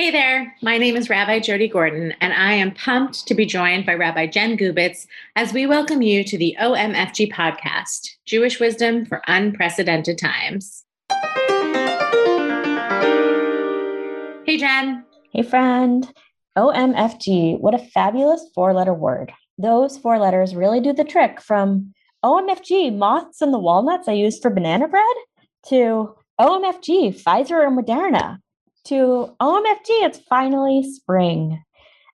Hey there, my name is Rabbi Jody Gordon, and I am pumped to be joined by Rabbi Jen Gubitz as we welcome you to the OMFG podcast Jewish Wisdom for Unprecedented Times. Hey, Jen. Hey, friend. OMFG, what a fabulous four letter word. Those four letters really do the trick from OMFG, moths and the walnuts I use for banana bread, to OMFG, Pfizer or Moderna to OMFG, it's finally spring.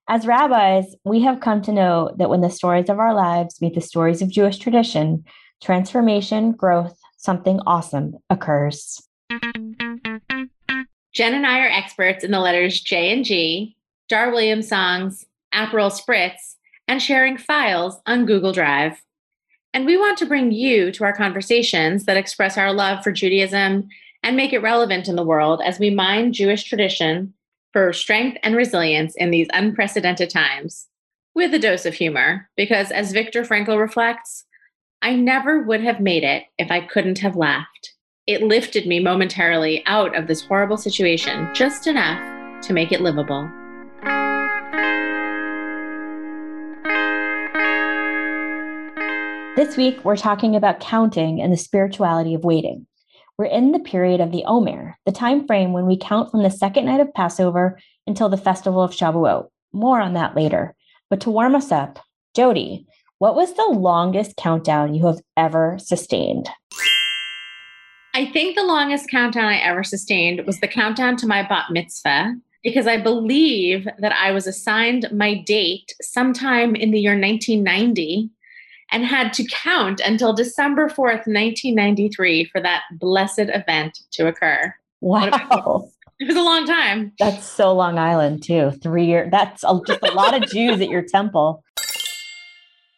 As rabbis, we have come to know that when the stories of our lives meet the stories of Jewish tradition, transformation, growth, something awesome occurs. Jen and I are experts in the letters J and G, Dar Williams songs, Aperol Spritz, and sharing files on Google Drive. And we want to bring you to our conversations that express our love for Judaism and make it relevant in the world as we mine Jewish tradition for strength and resilience in these unprecedented times, with a dose of humor, because as Viktor Frankl reflects, I never would have made it if I couldn't have laughed. It lifted me momentarily out of this horrible situation just enough to make it livable. This week, we're talking about counting and the spirituality of waiting. We're in the period of the Omer, the time frame when we count from the second night of Passover until the festival of Shavuot. More on that later. But to warm us up, Jody, what was the longest countdown you have ever sustained? I think the longest countdown I ever sustained was the countdown to my bat mitzvah because I believe that I was assigned my date sometime in the year 1990 and had to count until December 4th, 1993 for that blessed event to occur. Wow. It was a long time. That's so Long Island, too. Three years. That's a, just a lot of Jews at your temple.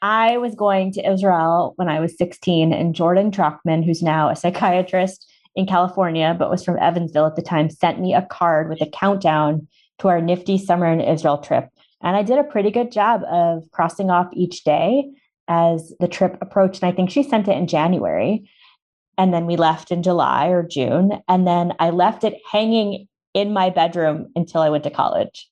I was going to Israel when I was 16, and Jordan Trockman, who's now a psychiatrist in California, but was from Evansville at the time, sent me a card with a countdown to our nifty summer in Israel trip. And I did a pretty good job of crossing off each day as the trip approached. And I think she sent it in January. And then we left in July or June. And then I left it hanging in my bedroom until I went to college.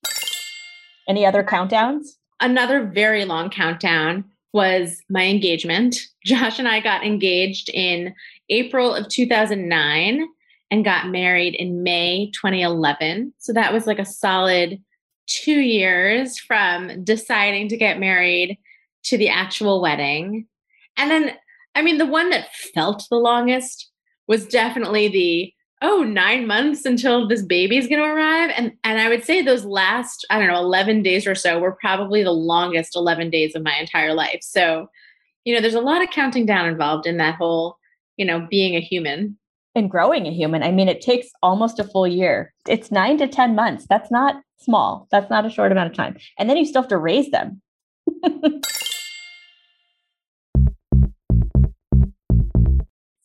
Any other countdowns? Another very long countdown was my engagement. Josh and I got engaged in April of 2009 and got married in May 2011. So that was like a solid two years from deciding to get married to the actual wedding. And then, I mean, the one that felt the longest was definitely the oh nine months until this baby's going to arrive. And and i would say those last i don't know 11 days or so were probably the longest 11 days of my entire life. So you know there's a lot of counting down involved in that whole you know being a human. And growing a human. I mean it takes almost a full year. It's 9 to 10 months. That's not small. That's not a short amount of time. And then you still have to raise them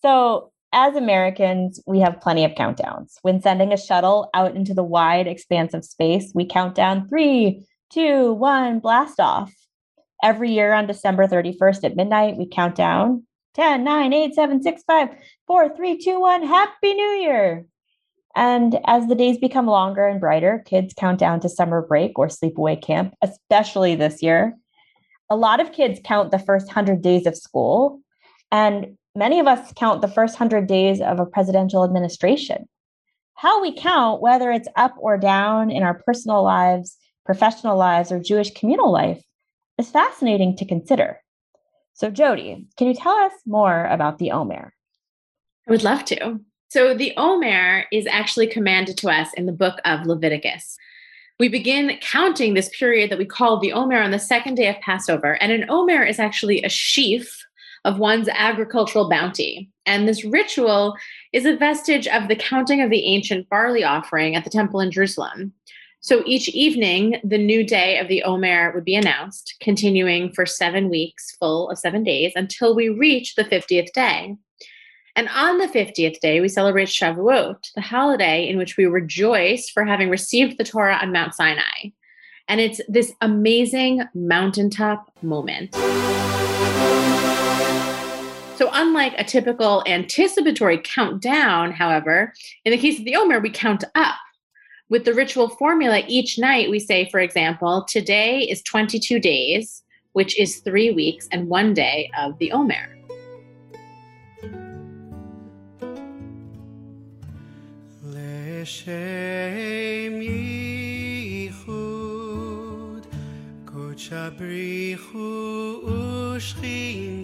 So, as Americans, we have plenty of countdowns. When sending a shuttle out into the wide expanse of space, we count down three, two, one, blast off. Every year on December 31st at midnight, we count down 10, 9, 8, 7, 6, 5, 4, 3, 2, 1, Happy New Year. And as the days become longer and brighter, kids count down to summer break or sleepaway camp, especially this year. A lot of kids count the first 100 days of school. And many of us count the first 100 days of a presidential administration. How we count, whether it's up or down in our personal lives, professional lives, or Jewish communal life, is fascinating to consider. So, Jody, can you tell us more about the Omer? I would love to. So, the Omer is actually commanded to us in the book of Leviticus. We begin counting this period that we call the Omer on the second day of Passover. And an Omer is actually a sheaf of one's agricultural bounty. And this ritual is a vestige of the counting of the ancient barley offering at the temple in Jerusalem. So each evening, the new day of the Omer would be announced, continuing for seven weeks, full of seven days, until we reach the 50th day. And on the 50th day, we celebrate Shavuot, the holiday in which we rejoice for having received the Torah on Mount Sinai. And it's this amazing mountaintop moment. So, unlike a typical anticipatory countdown, however, in the case of the Omer, we count up. With the ritual formula, each night we say, for example, today is 22 days, which is three weeks and one day of the Omer.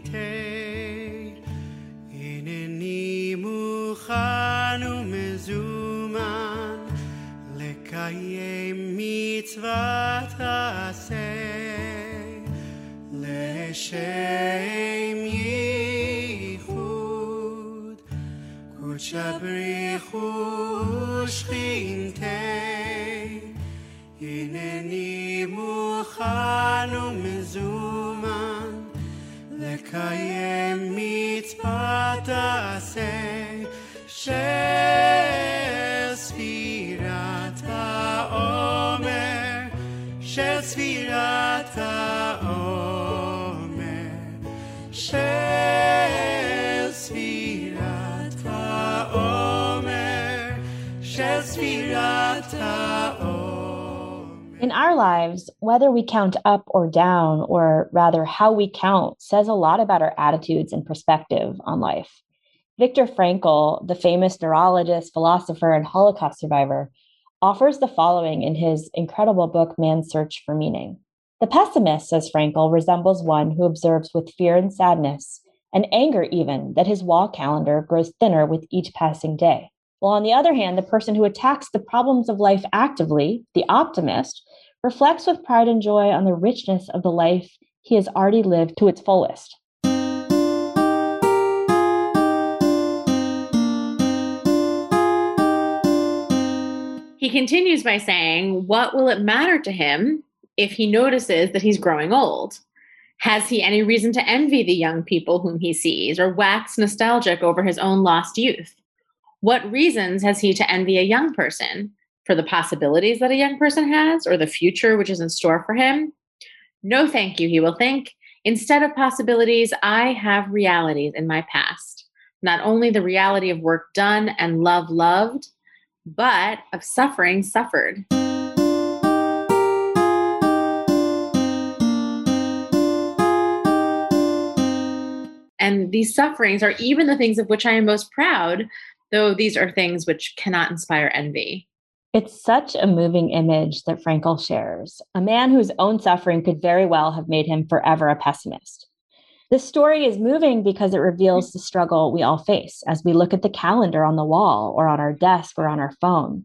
הנני מוכן ומזומן לקיים מצוות עשה לשם ייחוד קודשא בריחו ושכינתי הנני מוכן ומזומן לקיים מצוות עשה של ספירת העומר, של ספירת העומר, של ספירת העומר, של ספירת העומר. In our lives, whether we count up or down, or rather how we count, says a lot about our attitudes and perspective on life. Viktor Frankl, the famous neurologist, philosopher, and Holocaust survivor, offers the following in his incredible book, Man's Search for Meaning. The pessimist, says Frankl, resembles one who observes with fear and sadness, and anger even, that his wall calendar grows thinner with each passing day. While on the other hand, the person who attacks the problems of life actively, the optimist, reflects with pride and joy on the richness of the life he has already lived to its fullest. He continues by saying, What will it matter to him if he notices that he's growing old? Has he any reason to envy the young people whom he sees or wax nostalgic over his own lost youth? What reasons has he to envy a young person? For the possibilities that a young person has or the future which is in store for him? No, thank you, he will think. Instead of possibilities, I have realities in my past. Not only the reality of work done and love loved, but of suffering suffered. And these sufferings are even the things of which I am most proud, though these are things which cannot inspire envy. It's such a moving image that Frankl shares, a man whose own suffering could very well have made him forever a pessimist. This story is moving because it reveals mm. the struggle we all face as we look at the calendar on the wall or on our desk or on our phone.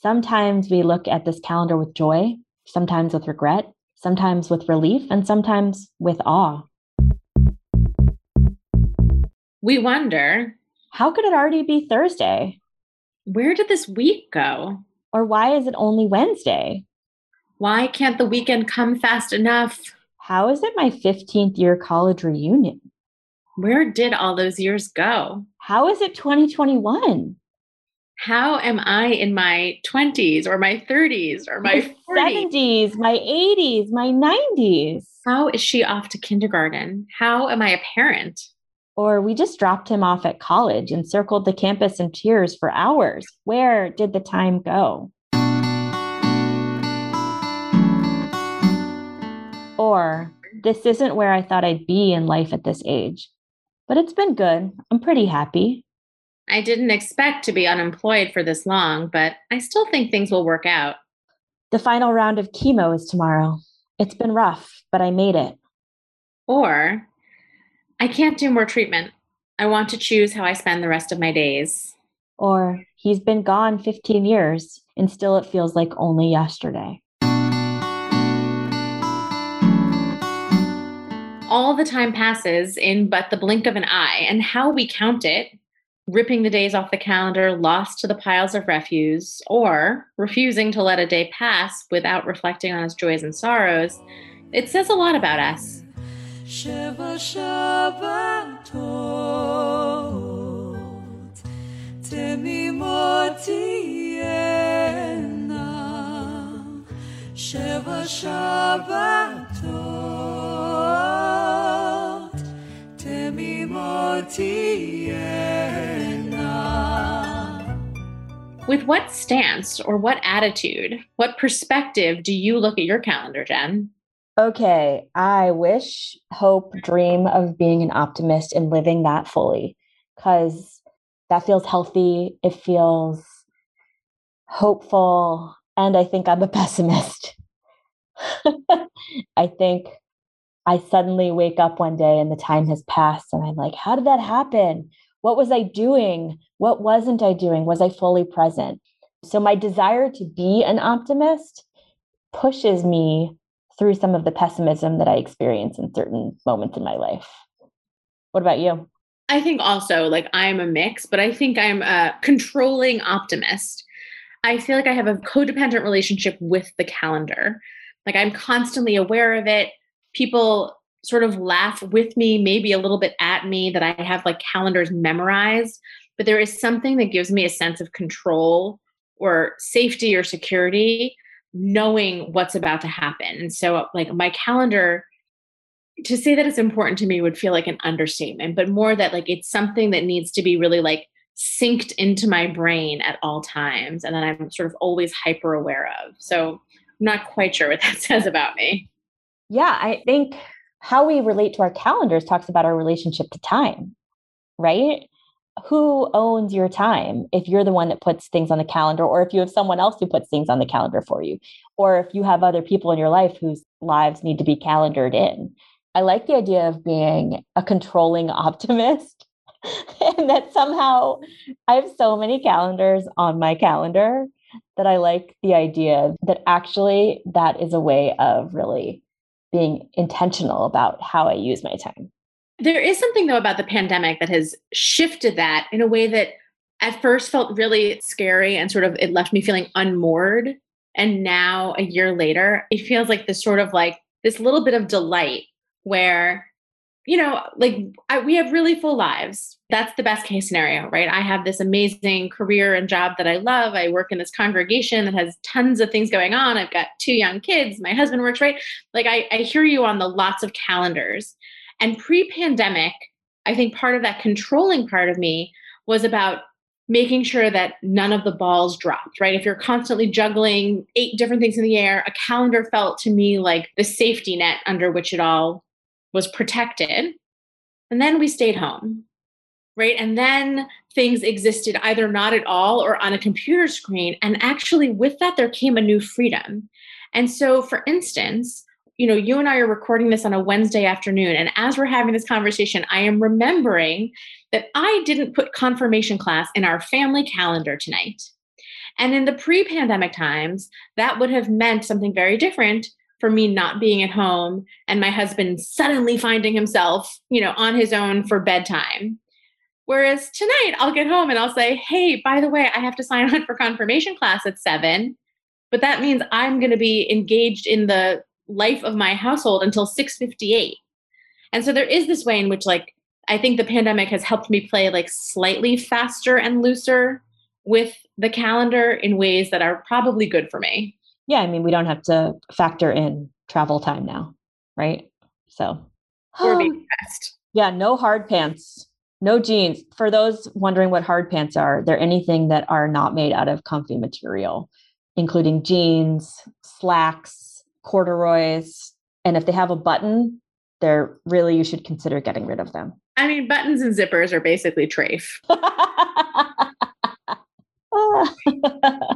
Sometimes we look at this calendar with joy, sometimes with regret, sometimes with relief, and sometimes with awe. We wonder How could it already be Thursday? where did this week go? Or why is it only Wednesday? Why can't the weekend come fast enough? How is it my 15th year college reunion? Where did all those years go? How is it 2021? How am I in my 20s or my 30s or my 40s? 70s, my 80s, my 90s. How is she off to kindergarten? How am I a parent? Or we just dropped him off at college and circled the campus in tears for hours. Where did the time go? Or this isn't where I thought I'd be in life at this age. But it's been good. I'm pretty happy. I didn't expect to be unemployed for this long, but I still think things will work out. The final round of chemo is tomorrow. It's been rough, but I made it. Or I can't do more treatment. I want to choose how I spend the rest of my days. Or he's been gone 15 years and still it feels like only yesterday. all the time passes in but the blink of an eye, and how we count it ripping the days off the calendar, lost to the piles of refuse, or refusing to let a day pass without reflecting on its joys and sorrows, it says a lot about us. Shiva Shabbatot, Shabbatot. With what stance or what attitude, what perspective do you look at your calendar, Jen? Okay, I wish, hope, dream of being an optimist and living that fully because that feels healthy. It feels hopeful. And I think I'm a pessimist. I think I suddenly wake up one day and the time has passed, and I'm like, how did that happen? What was I doing? What wasn't I doing? Was I fully present? So, my desire to be an optimist pushes me through some of the pessimism that I experience in certain moments in my life. What about you? I think also, like, I'm a mix, but I think I'm a controlling optimist. I feel like I have a codependent relationship with the calendar. Like, I'm constantly aware of it. People sort of laugh with me, maybe a little bit at me that I have like calendars memorized, but there is something that gives me a sense of control or safety or security knowing what's about to happen. And so like my calendar to say that it's important to me would feel like an understatement, but more that like it's something that needs to be really like synced into my brain at all times and that I'm sort of always hyper aware of. So I'm not quite sure what that says about me. Yeah, I think how we relate to our calendars talks about our relationship to time, right? Who owns your time if you're the one that puts things on the calendar, or if you have someone else who puts things on the calendar for you, or if you have other people in your life whose lives need to be calendared in? I like the idea of being a controlling optimist. and that somehow I have so many calendars on my calendar that I like the idea that actually that is a way of really being intentional about how I use my time. There is something though about the pandemic that has shifted that in a way that at first felt really scary and sort of it left me feeling unmoored. And now a year later, it feels like this sort of like this little bit of delight where you know, like I, we have really full lives. That's the best case scenario, right? I have this amazing career and job that I love. I work in this congregation that has tons of things going on. I've got two young kids. My husband works, right? Like I, I hear you on the lots of calendars. And pre pandemic, I think part of that controlling part of me was about making sure that none of the balls dropped, right? If you're constantly juggling eight different things in the air, a calendar felt to me like the safety net under which it all was protected. And then we stayed home, right? And then things existed either not at all or on a computer screen. And actually, with that, there came a new freedom. And so, for instance, you know, you and I are recording this on a Wednesday afternoon. And as we're having this conversation, I am remembering that I didn't put confirmation class in our family calendar tonight. And in the pre pandemic times, that would have meant something very different for me not being at home and my husband suddenly finding himself, you know, on his own for bedtime. Whereas tonight I'll get home and I'll say, hey, by the way, I have to sign on for confirmation class at seven. But that means I'm going to be engaged in the life of my household until 658. And so there is this way in which like I think the pandemic has helped me play like slightly faster and looser with the calendar in ways that are probably good for me yeah, I mean, we don't have to factor in travel time now, right? So, we're being pressed. Yeah, no hard pants, no jeans. For those wondering what hard pants are, they're anything that are not made out of comfy material, including jeans, slacks, corduroys. And if they have a button, they're really, you should consider getting rid of them. I mean, buttons and zippers are basically trafe.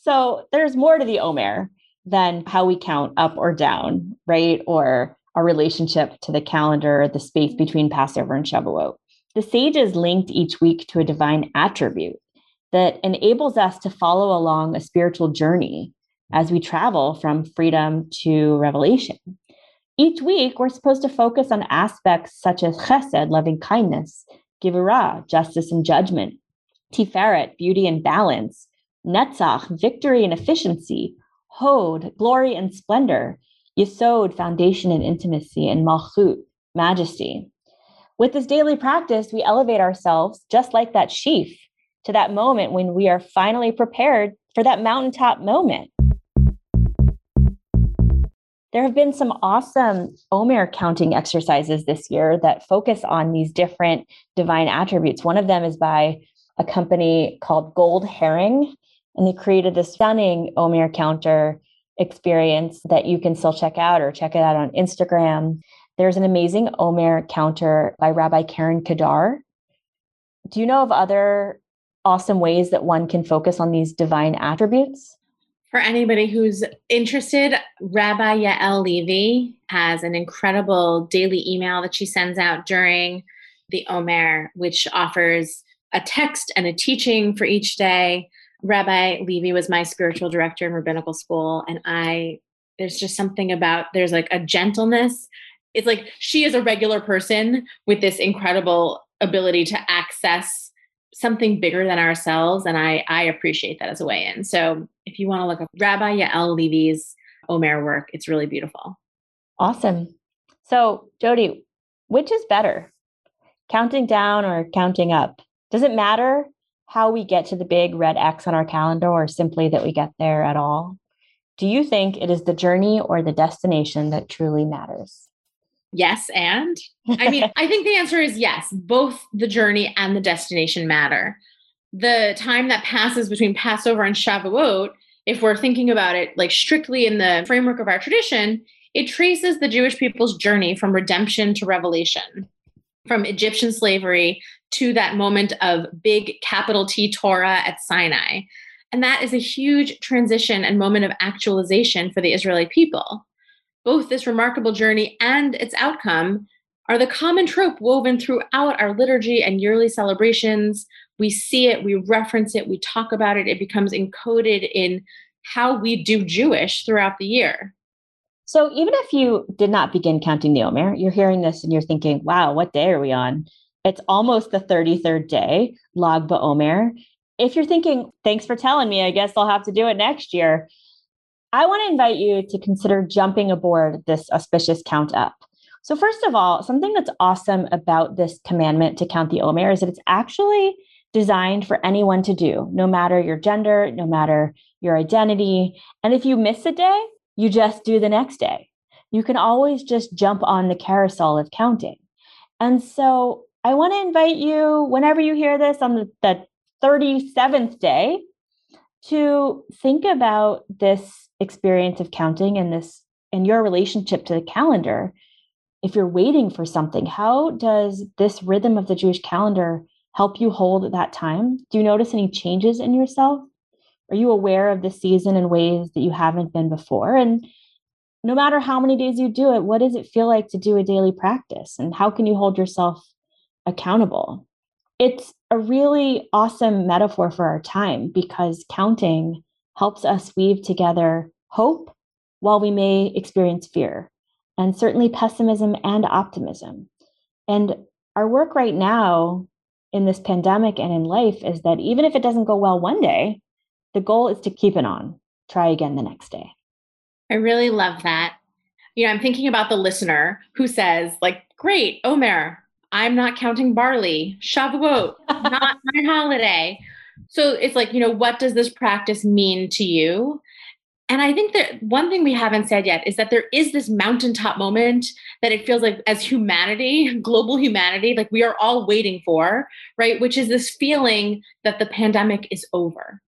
so there's more to the Omer than how we count up or down, right? Or our relationship to the calendar, the space between Passover and Shavuot. The sages linked each week to a divine attribute that enables us to follow along a spiritual journey as we travel from freedom to revelation. Each week, we're supposed to focus on aspects such as chesed, loving kindness, gevurah, justice and judgment, tiferet, beauty and balance, netzach, victory and efficiency, hod, glory and splendor, yesod, foundation and intimacy, and malchut, majesty. With this daily practice, we elevate ourselves just like that sheaf to that moment when we are finally prepared for that mountaintop moment. There have been some awesome Omer counting exercises this year that focus on these different divine attributes. One of them is by a company called Gold Herring, and they created this stunning Omer counter experience that you can still check out or check it out on Instagram. There's an amazing Omer counter by Rabbi Karyn Kedar. Do you know of other awesome ways that one can focus on these divine attributes? For anybody who's interested, Rabbi Yael Levy has an incredible daily email that she sends out during the Omer, which offers a text and a teaching for each day. Rabbi Levy was my spiritual director in rabbinical school, and I there's just something about there's like a gentleness. It's like she is a regular person with this incredible ability to access something bigger than ourselves, and I I appreciate that as a way in. So if you want to look up Rabbi Yael Levy's Omer work, it's really beautiful. Awesome. So Jody, which is better, counting down or counting up? Does it matter how we get to the big red X on our calendar or simply that we get there at all? Do you think it is the journey or the destination that truly matters? Yes, and I mean, I think the answer is yes. Both the journey and the destination matter. The time that passes between Passover and Shavuot, if we're thinking about it like strictly in the framework of our tradition, it traces the Jewish people's journey from redemption to revelation, from Egyptian slavery to that moment of big capital T Torah at Sinai. And that is a huge transition and moment of actualization for the Israeli people. Both this remarkable journey and its outcome are the common trope woven throughout our liturgy and yearly celebrations. We see it, we reference it, we talk about it, it becomes encoded in how we do Jewish throughout the year. So even if you did not begin counting the Omer, you're hearing this and you're thinking, wow, what day are we on? It's almost the 33rd day, Lag BaOmer. If you're thinking, thanks for telling me, I guess I'll have to do it next year. I want to invite you to consider jumping aboard this auspicious count up. So, first of all, something that's awesome about this commandment to count the Omer is that it's actually designed for anyone to do, no matter your gender, no matter your identity. And if you miss a day, you just do the next day. You can always just jump on the carousel of counting. And so I want to invite you, whenever you hear this on the, the 37th day, to think about this experience of counting and this and your relationship to the calendar. If you're waiting for something, how does this rhythm of the Jewish calendar help you hold that time? Do you notice any changes in yourself? Are you aware of the season in ways that you haven't been before? And no matter how many days you do it, what does it feel like to do a daily practice? And how can you hold yourself accountable. It's a really awesome metaphor for our time because counting helps us weave together hope while we may experience fear, and certainly pessimism and optimism. And our work right now in this pandemic and in life is that even if it doesn't go well one day, the goal is to keep it on, try again the next day. I really love that. You know, I'm thinking about the listener who says, like, great, Omer, I'm not counting barley. Shavuot, not my holiday. So it's like, you know, what does this practice mean to you? And I think that one thing we haven't said yet is that there is this mountaintop moment that it feels like, as humanity, global humanity, like we are all waiting for, right? Which is this feeling that the pandemic is over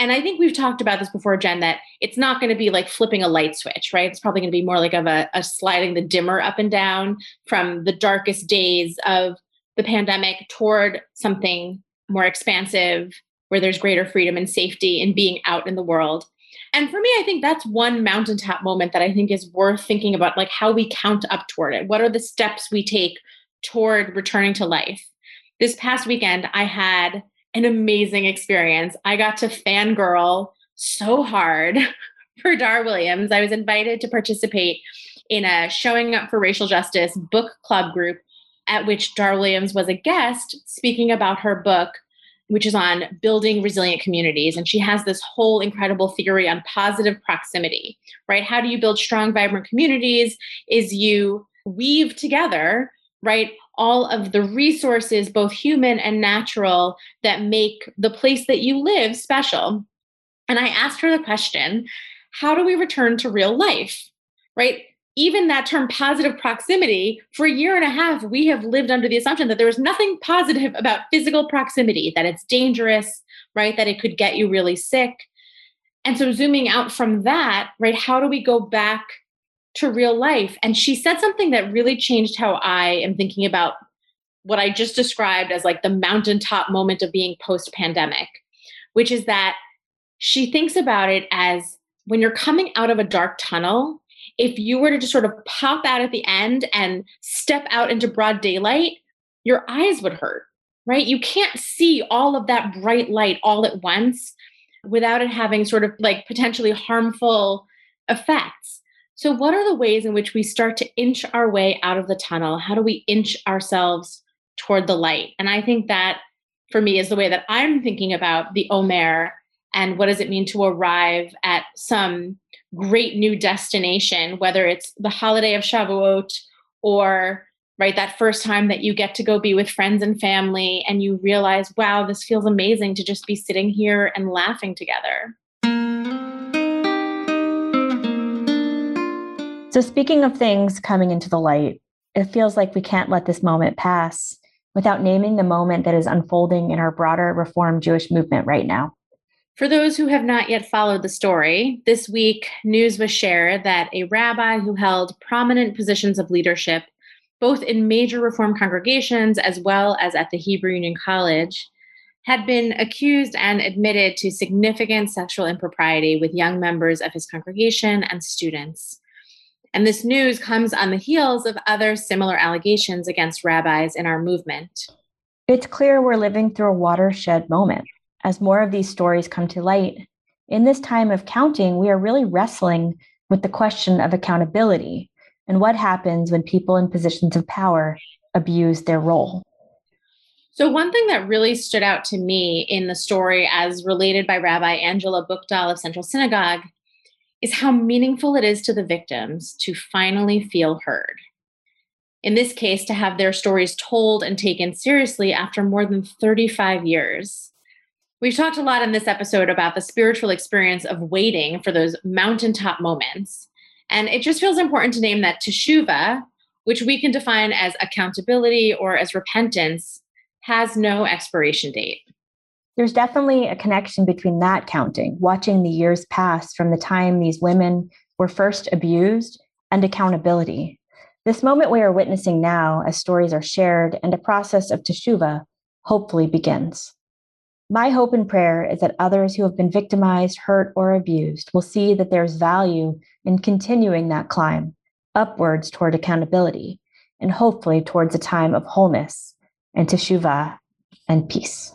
and I think we've talked about this before, Jen, that it's not going to be like flipping a light switch, right? It's probably going to be more like of a, a sliding the dimmer up and down from the darkest days of the pandemic toward something more expansive where there's greater freedom and safety in being out in the world. And for me, I think that's one mountaintop moment that I think is worth thinking about, like how we count up toward it. What are the steps we take toward returning to life? This past weekend, I had an amazing experience. I got to fangirl so hard for Dar Williams. I was invited to participate in a Showing Up for Racial Justice book club group at which Dar Williams was a guest speaking about her book, which is on building resilient communities. And she has this whole incredible theory on positive proximity, right? How do you build strong, vibrant communities? Is you weave together, right? All of the resources, both human and natural, that make the place that you live special. And I asked her the question how do we return to real life? Right? even that term positive proximity, for a year and a half, we have lived under the assumption that there is nothing positive about physical proximity, that it's dangerous, right? That it could get you really sick. And so, zooming out from that, right, how do we go back to real life? And she said something that really changed how I am thinking about what I just described as like the mountaintop moment of being post pandemic, which is that she thinks about it as when you're coming out of a dark tunnel, if you were to just sort of pop out at the end and step out into broad daylight, your eyes would hurt, right? You can't see all of that bright light all at once without it having sort of like potentially harmful effects. So, what are the ways in which we start to inch our way out of the tunnel? How do we inch ourselves toward the light? And I think that for me is the way that I'm thinking about the Omer and what does it mean to arrive at some great new destination, whether it's the holiday of Shavuot or right that first time that you get to go be with friends and family and you realize wow this feels amazing to just be sitting here and laughing together So, speaking of things coming into the light, it feels like we can't let this moment pass without naming the moment that is unfolding in our broader Reform Jewish movement right now. For those who have not yet followed the story, this week news was shared that a rabbi who held prominent positions of leadership, both in major Reform congregations as well as at the Hebrew Union College, had been accused and admitted to significant sexual impropriety with young members of his congregation and students. And this news comes on the heels of other similar allegations against rabbis in our movement. It's clear we're living through a watershed moment as more of these stories come to light. In this time of counting, we are really wrestling with the question of accountability and what happens when people in positions of power abuse their role. So, one thing that really stood out to me in the story, as related by Rabbi Angela Buchdahl of Central Synagogue, is how meaningful it is to the victims to finally feel heard. In this case, to have their stories told and taken seriously after more than 35 years. We've talked a lot in this episode about the spiritual experience of waiting for those mountaintop moments. And it just feels important to name that teshuva, which we can define as accountability or as repentance, has no expiration date. There's definitely a connection between that counting, watching the years pass from the time these women were first abused, and accountability. This moment we are witnessing now, as stories are shared and a process of teshuva hopefully begins. My hope and prayer is that others who have been victimized, hurt, or abused will see that there's value in continuing that climb upwards toward accountability and hopefully towards a time of wholeness and teshuva and peace.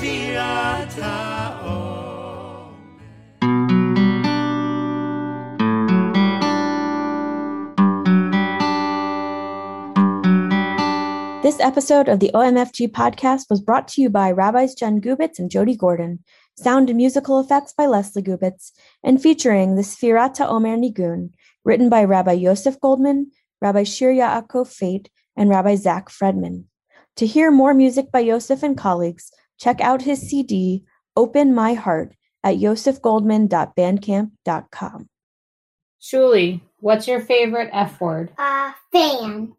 על ספירת העומר. This episode of the OMFG podcast was brought to you by Rabbis Jen Gubitz and Jody Gordon, sound and musical effects by Leslie Gubitz, and featuring the Sfirata Omer Nigun, written by Rabbi Yosef Goldman, Rabbi Shir Yaakov Fate, and Rabbi Zach Fredman. To hear more music by Yosef and colleagues, check out his CD, Open My Heart, at yosefgoldman.bandcamp.com. Shuli, what's your favorite F word? A fan.